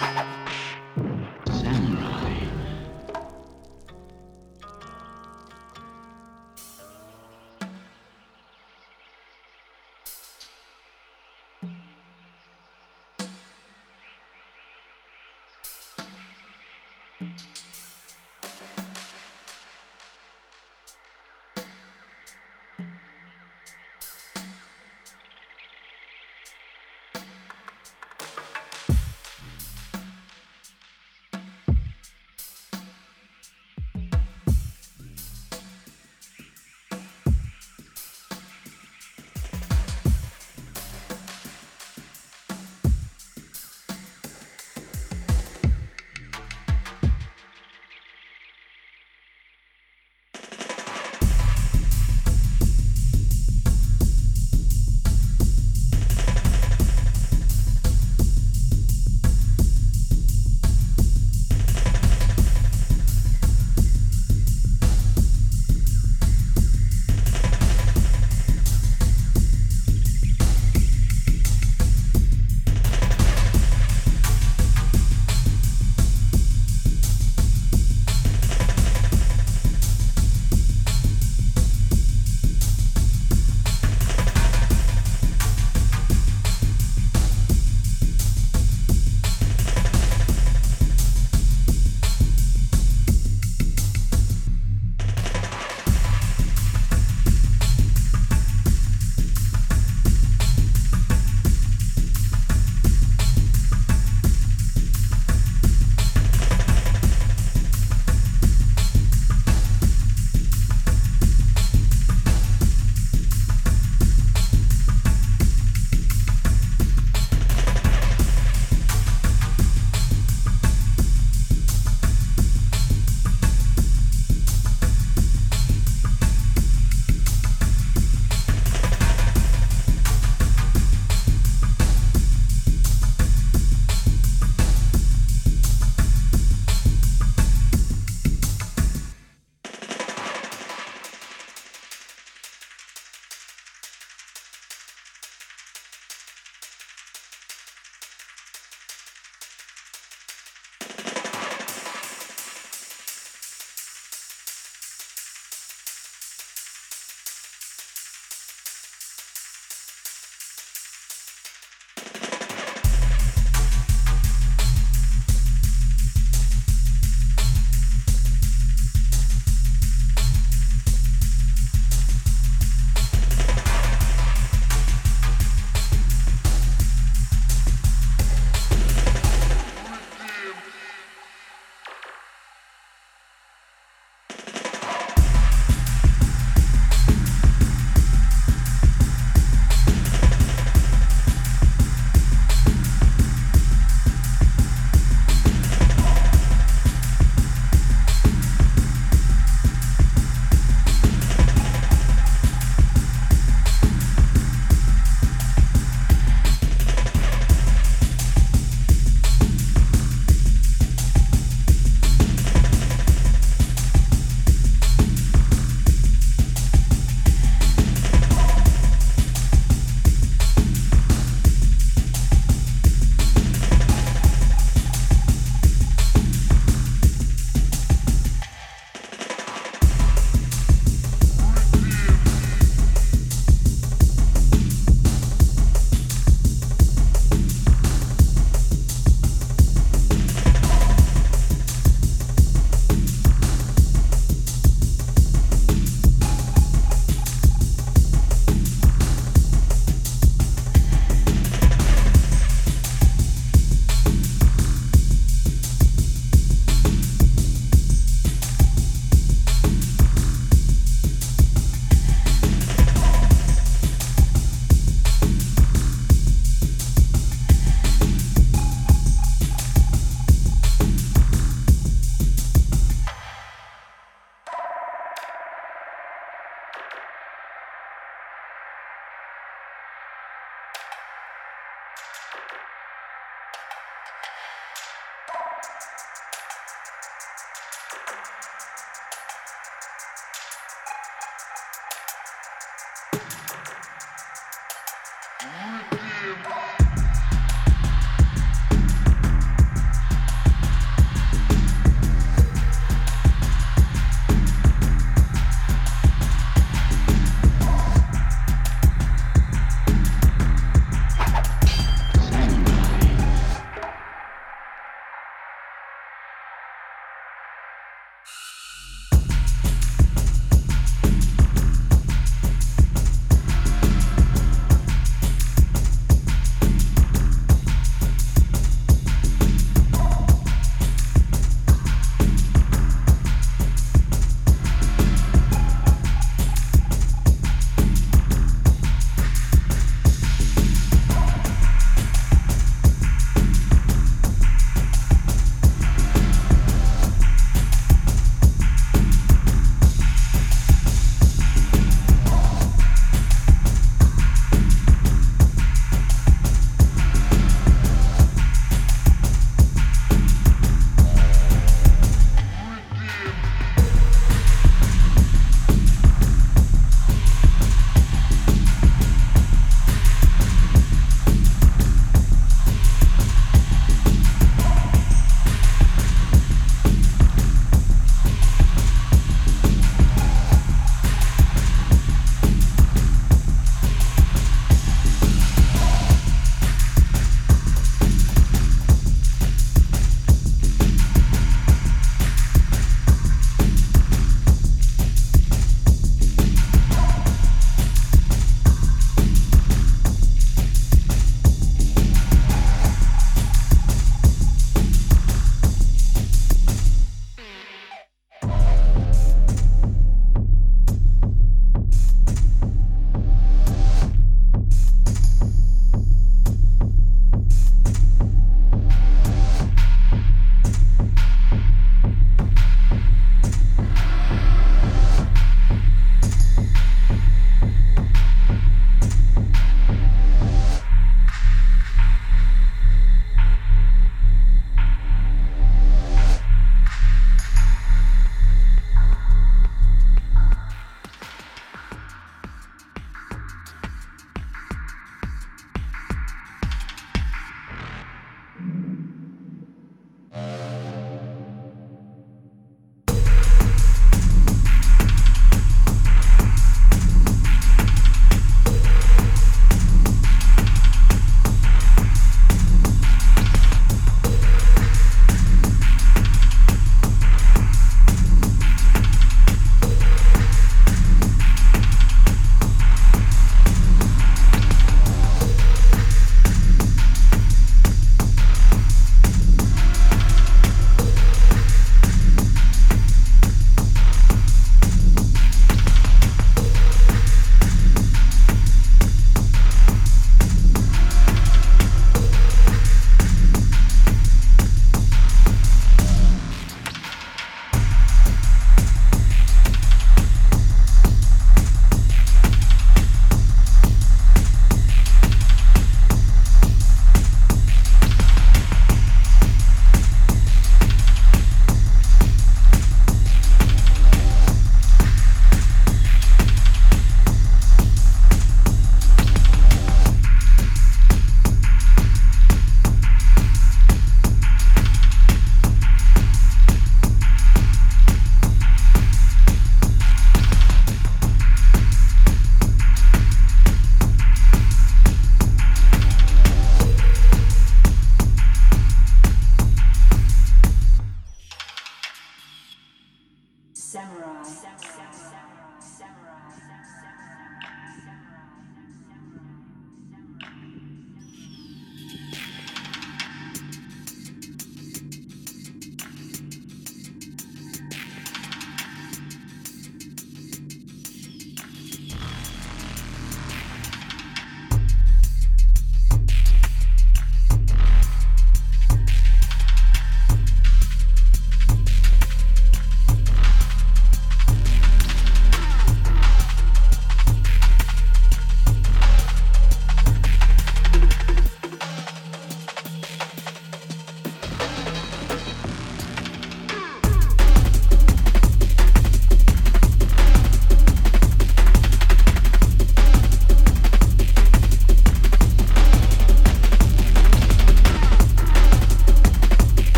Samurai.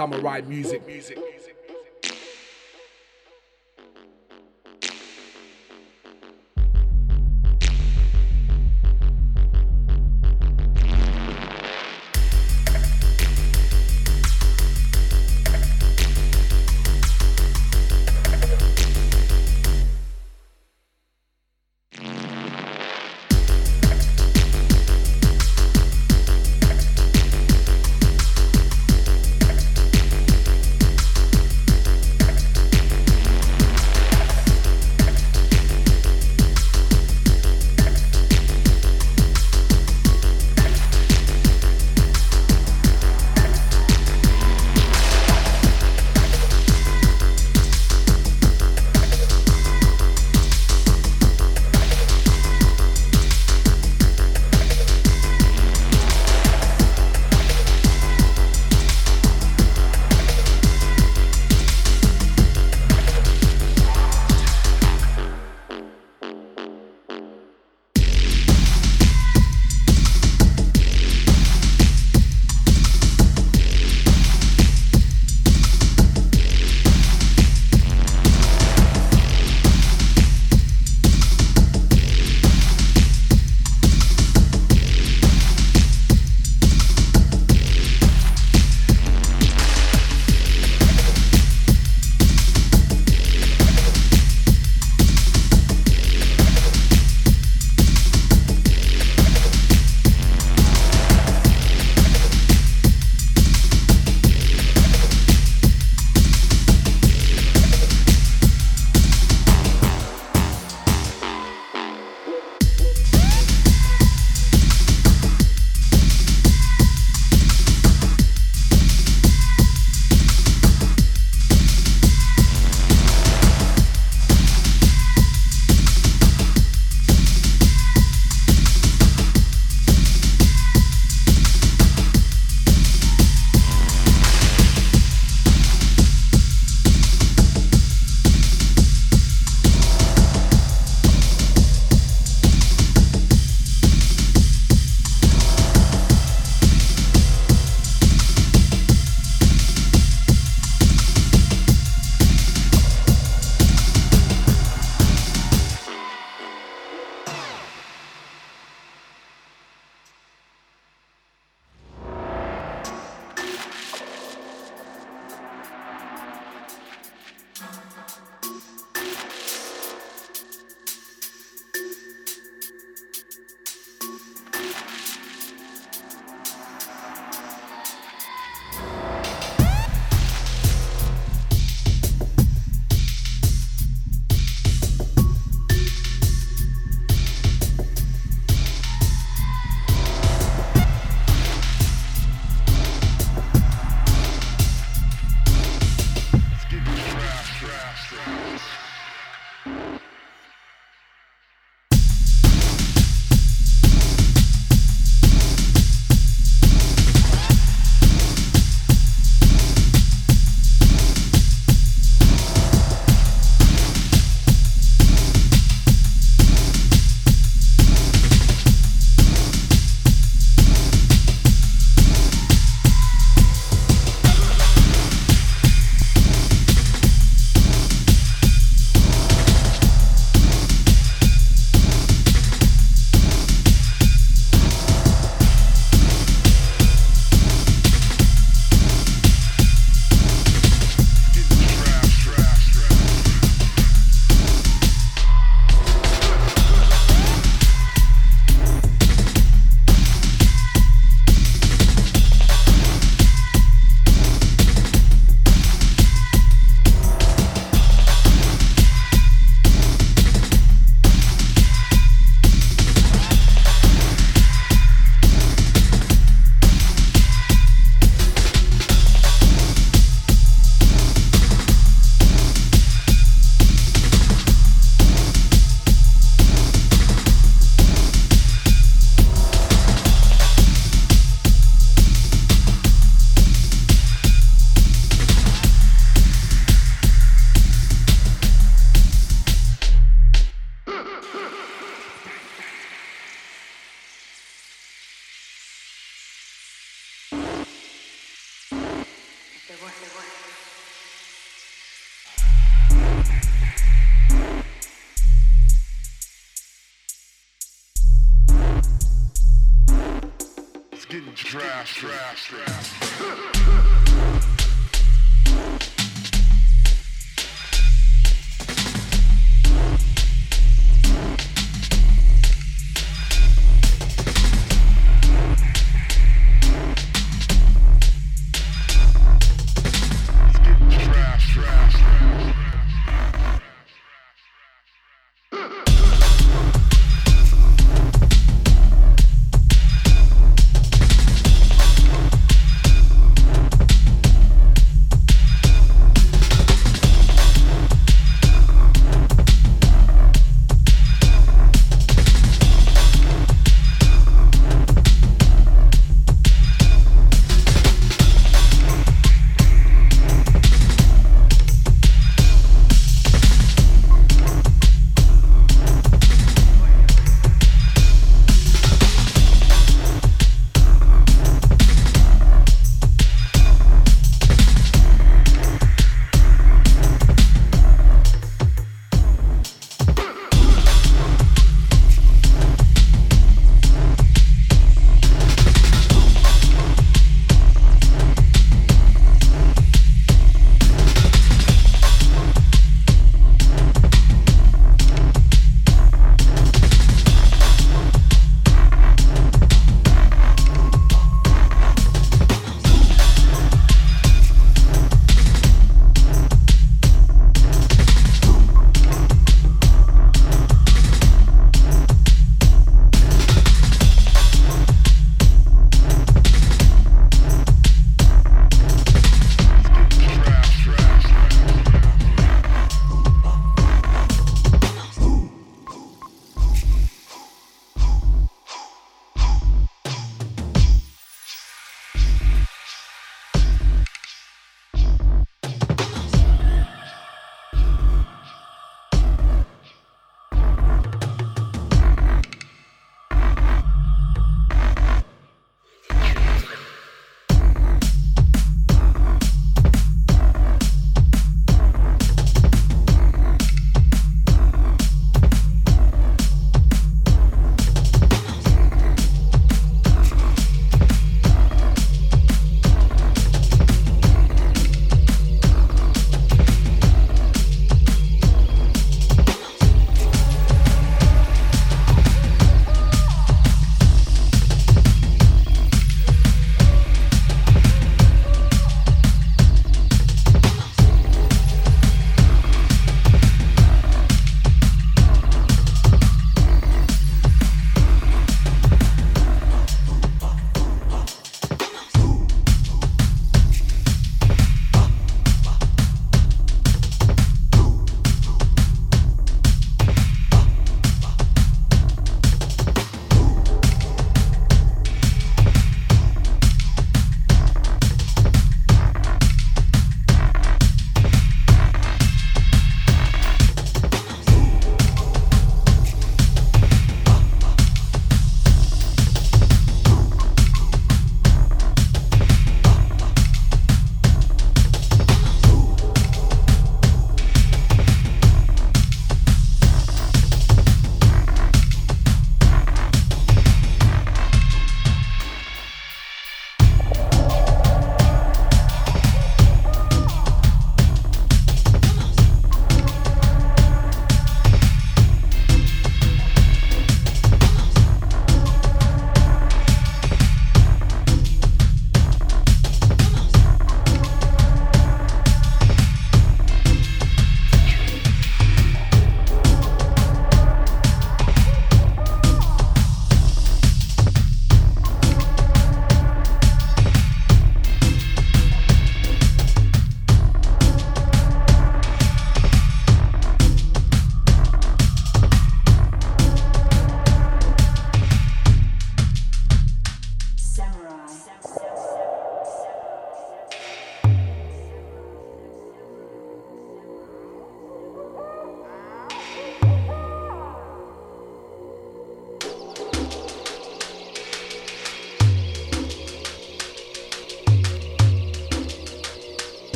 Samurai music. music.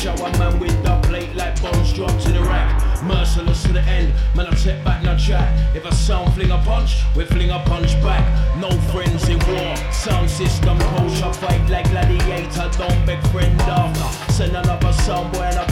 Show a man with the plate like bones drop to the rack. Merciless to the end, man I take back no chat. If a sound fling a punch, we fling a punch back. No friends in war, sound system kosher, fight like gladiator, don't beg friend after. Send another somewhere and a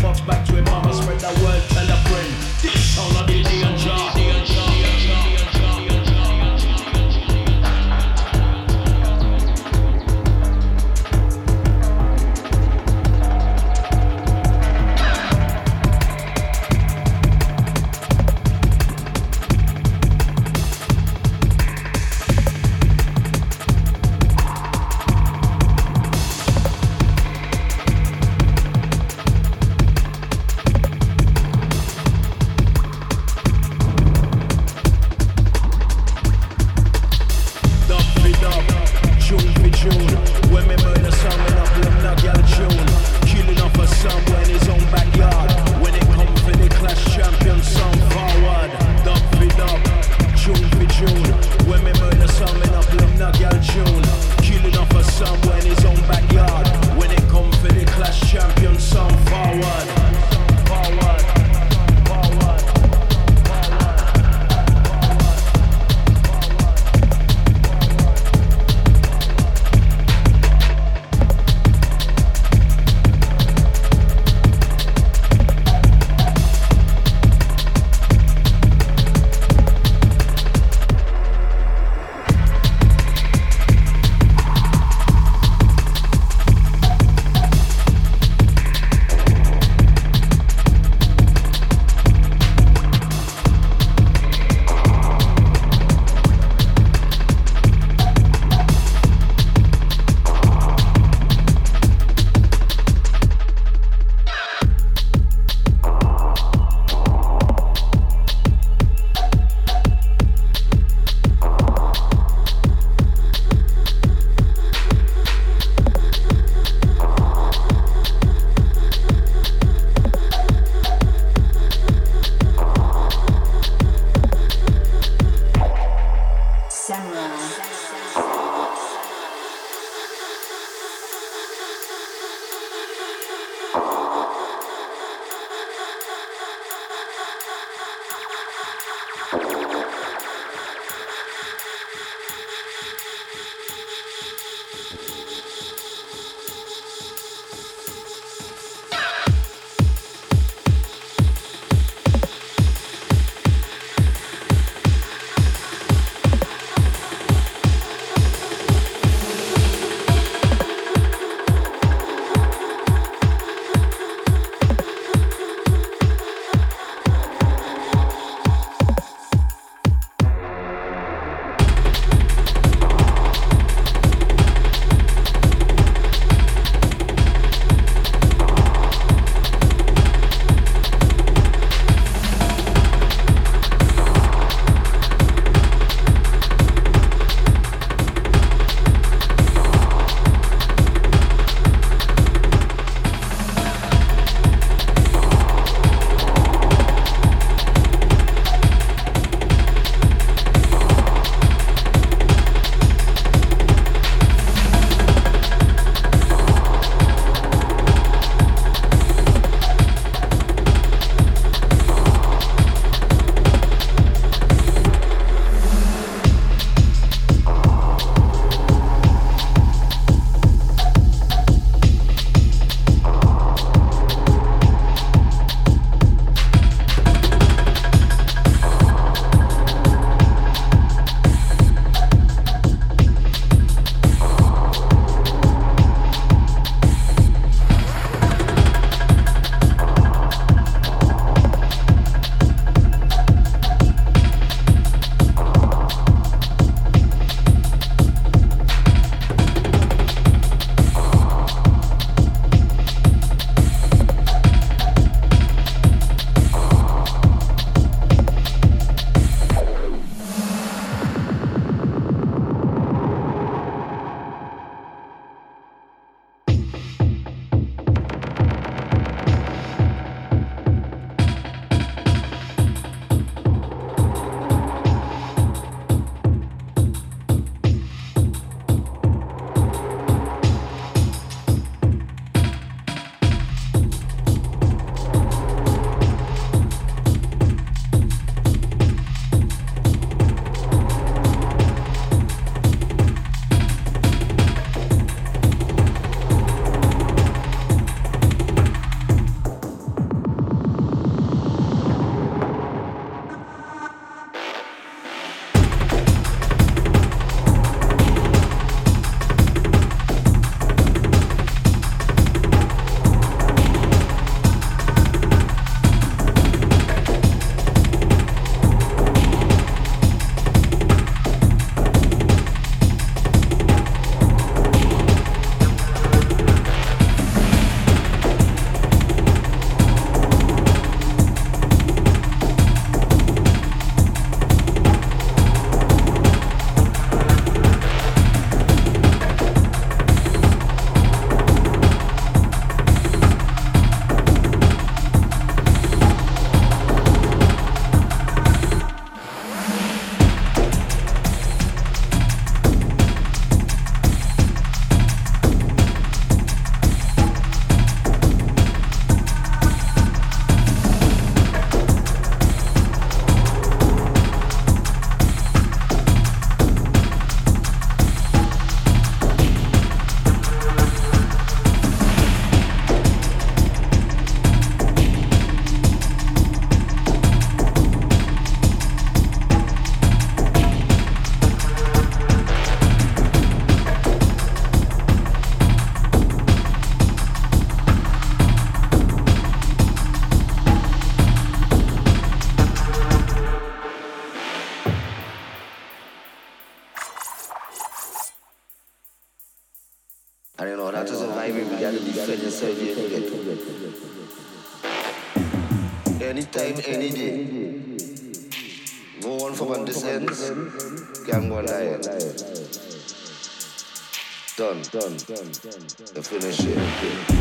The finish it.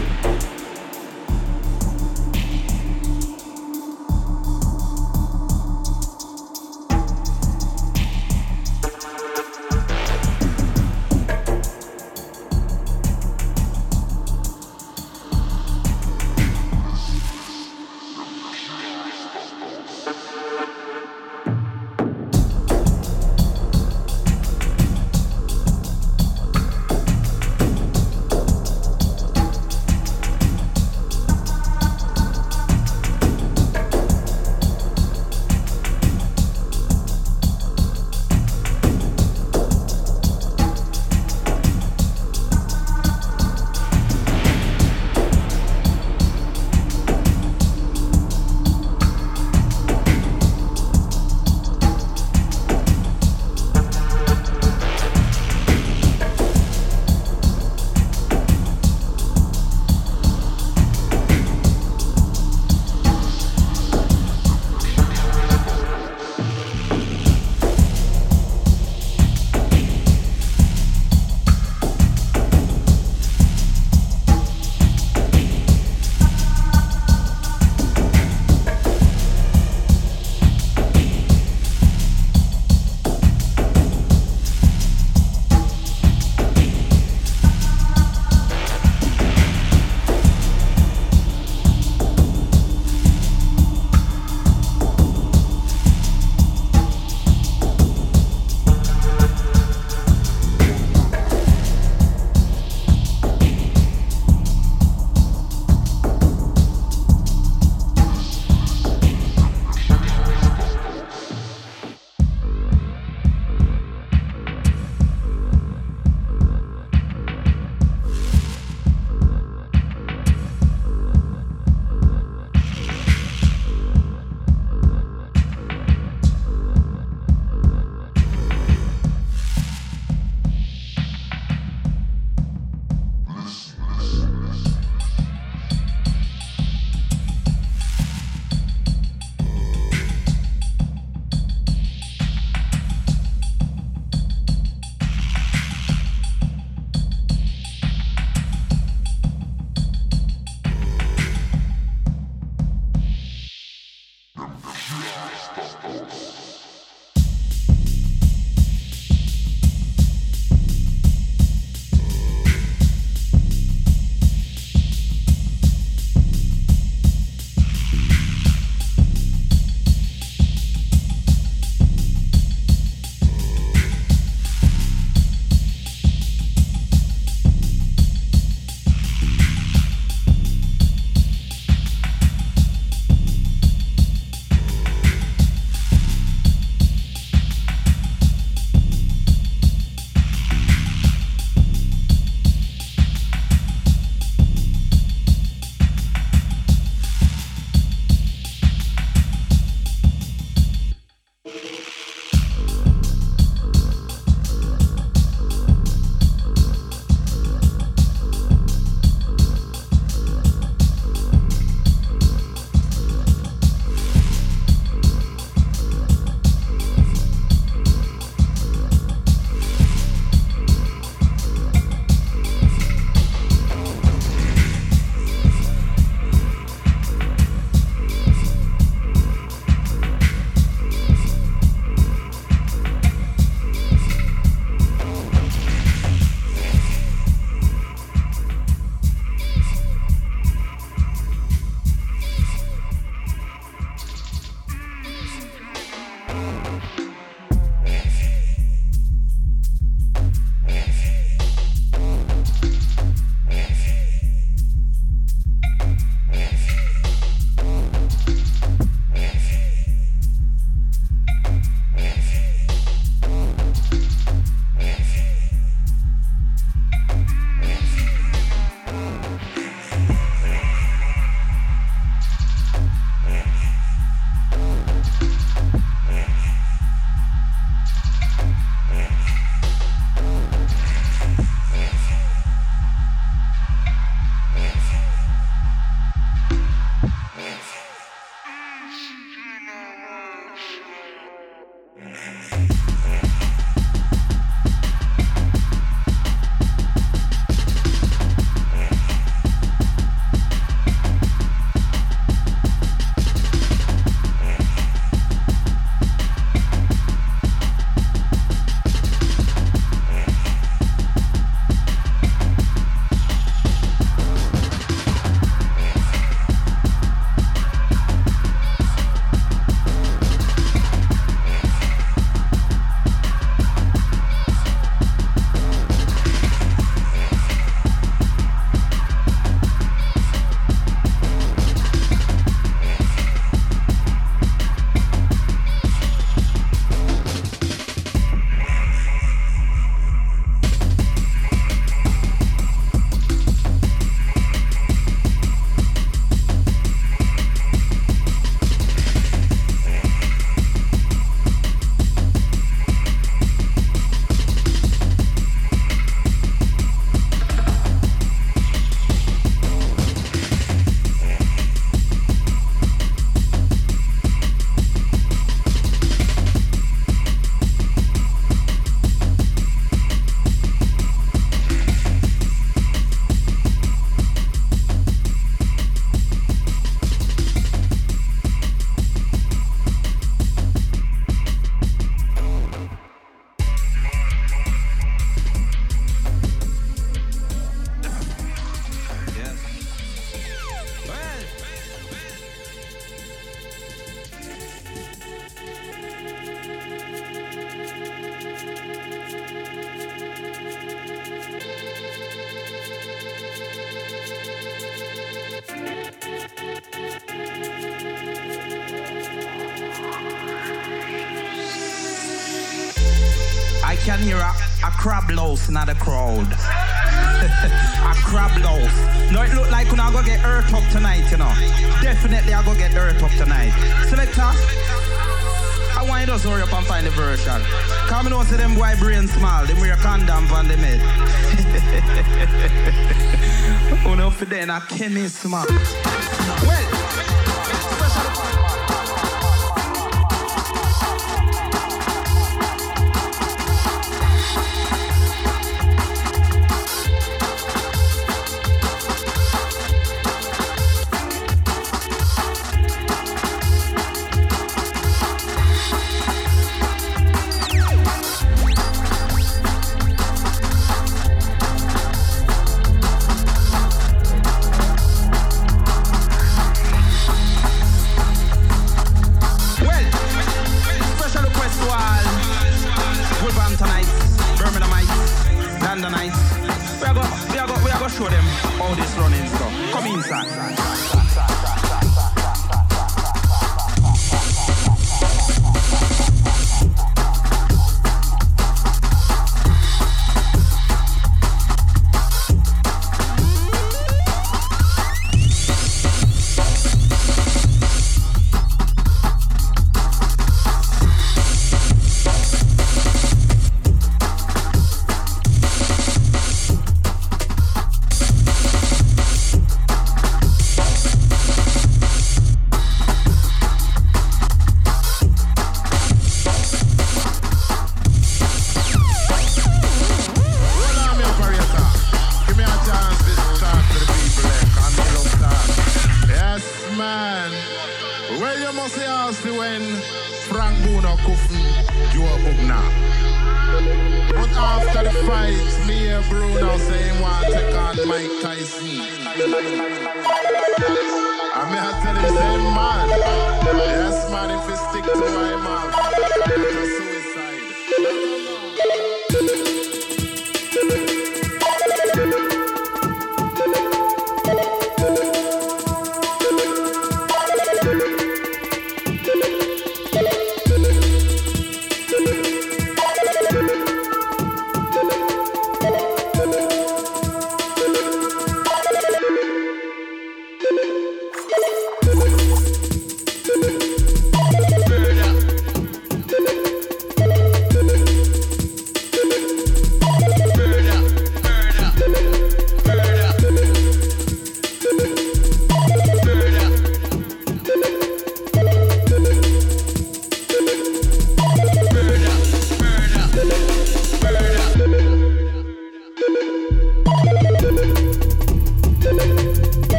Then I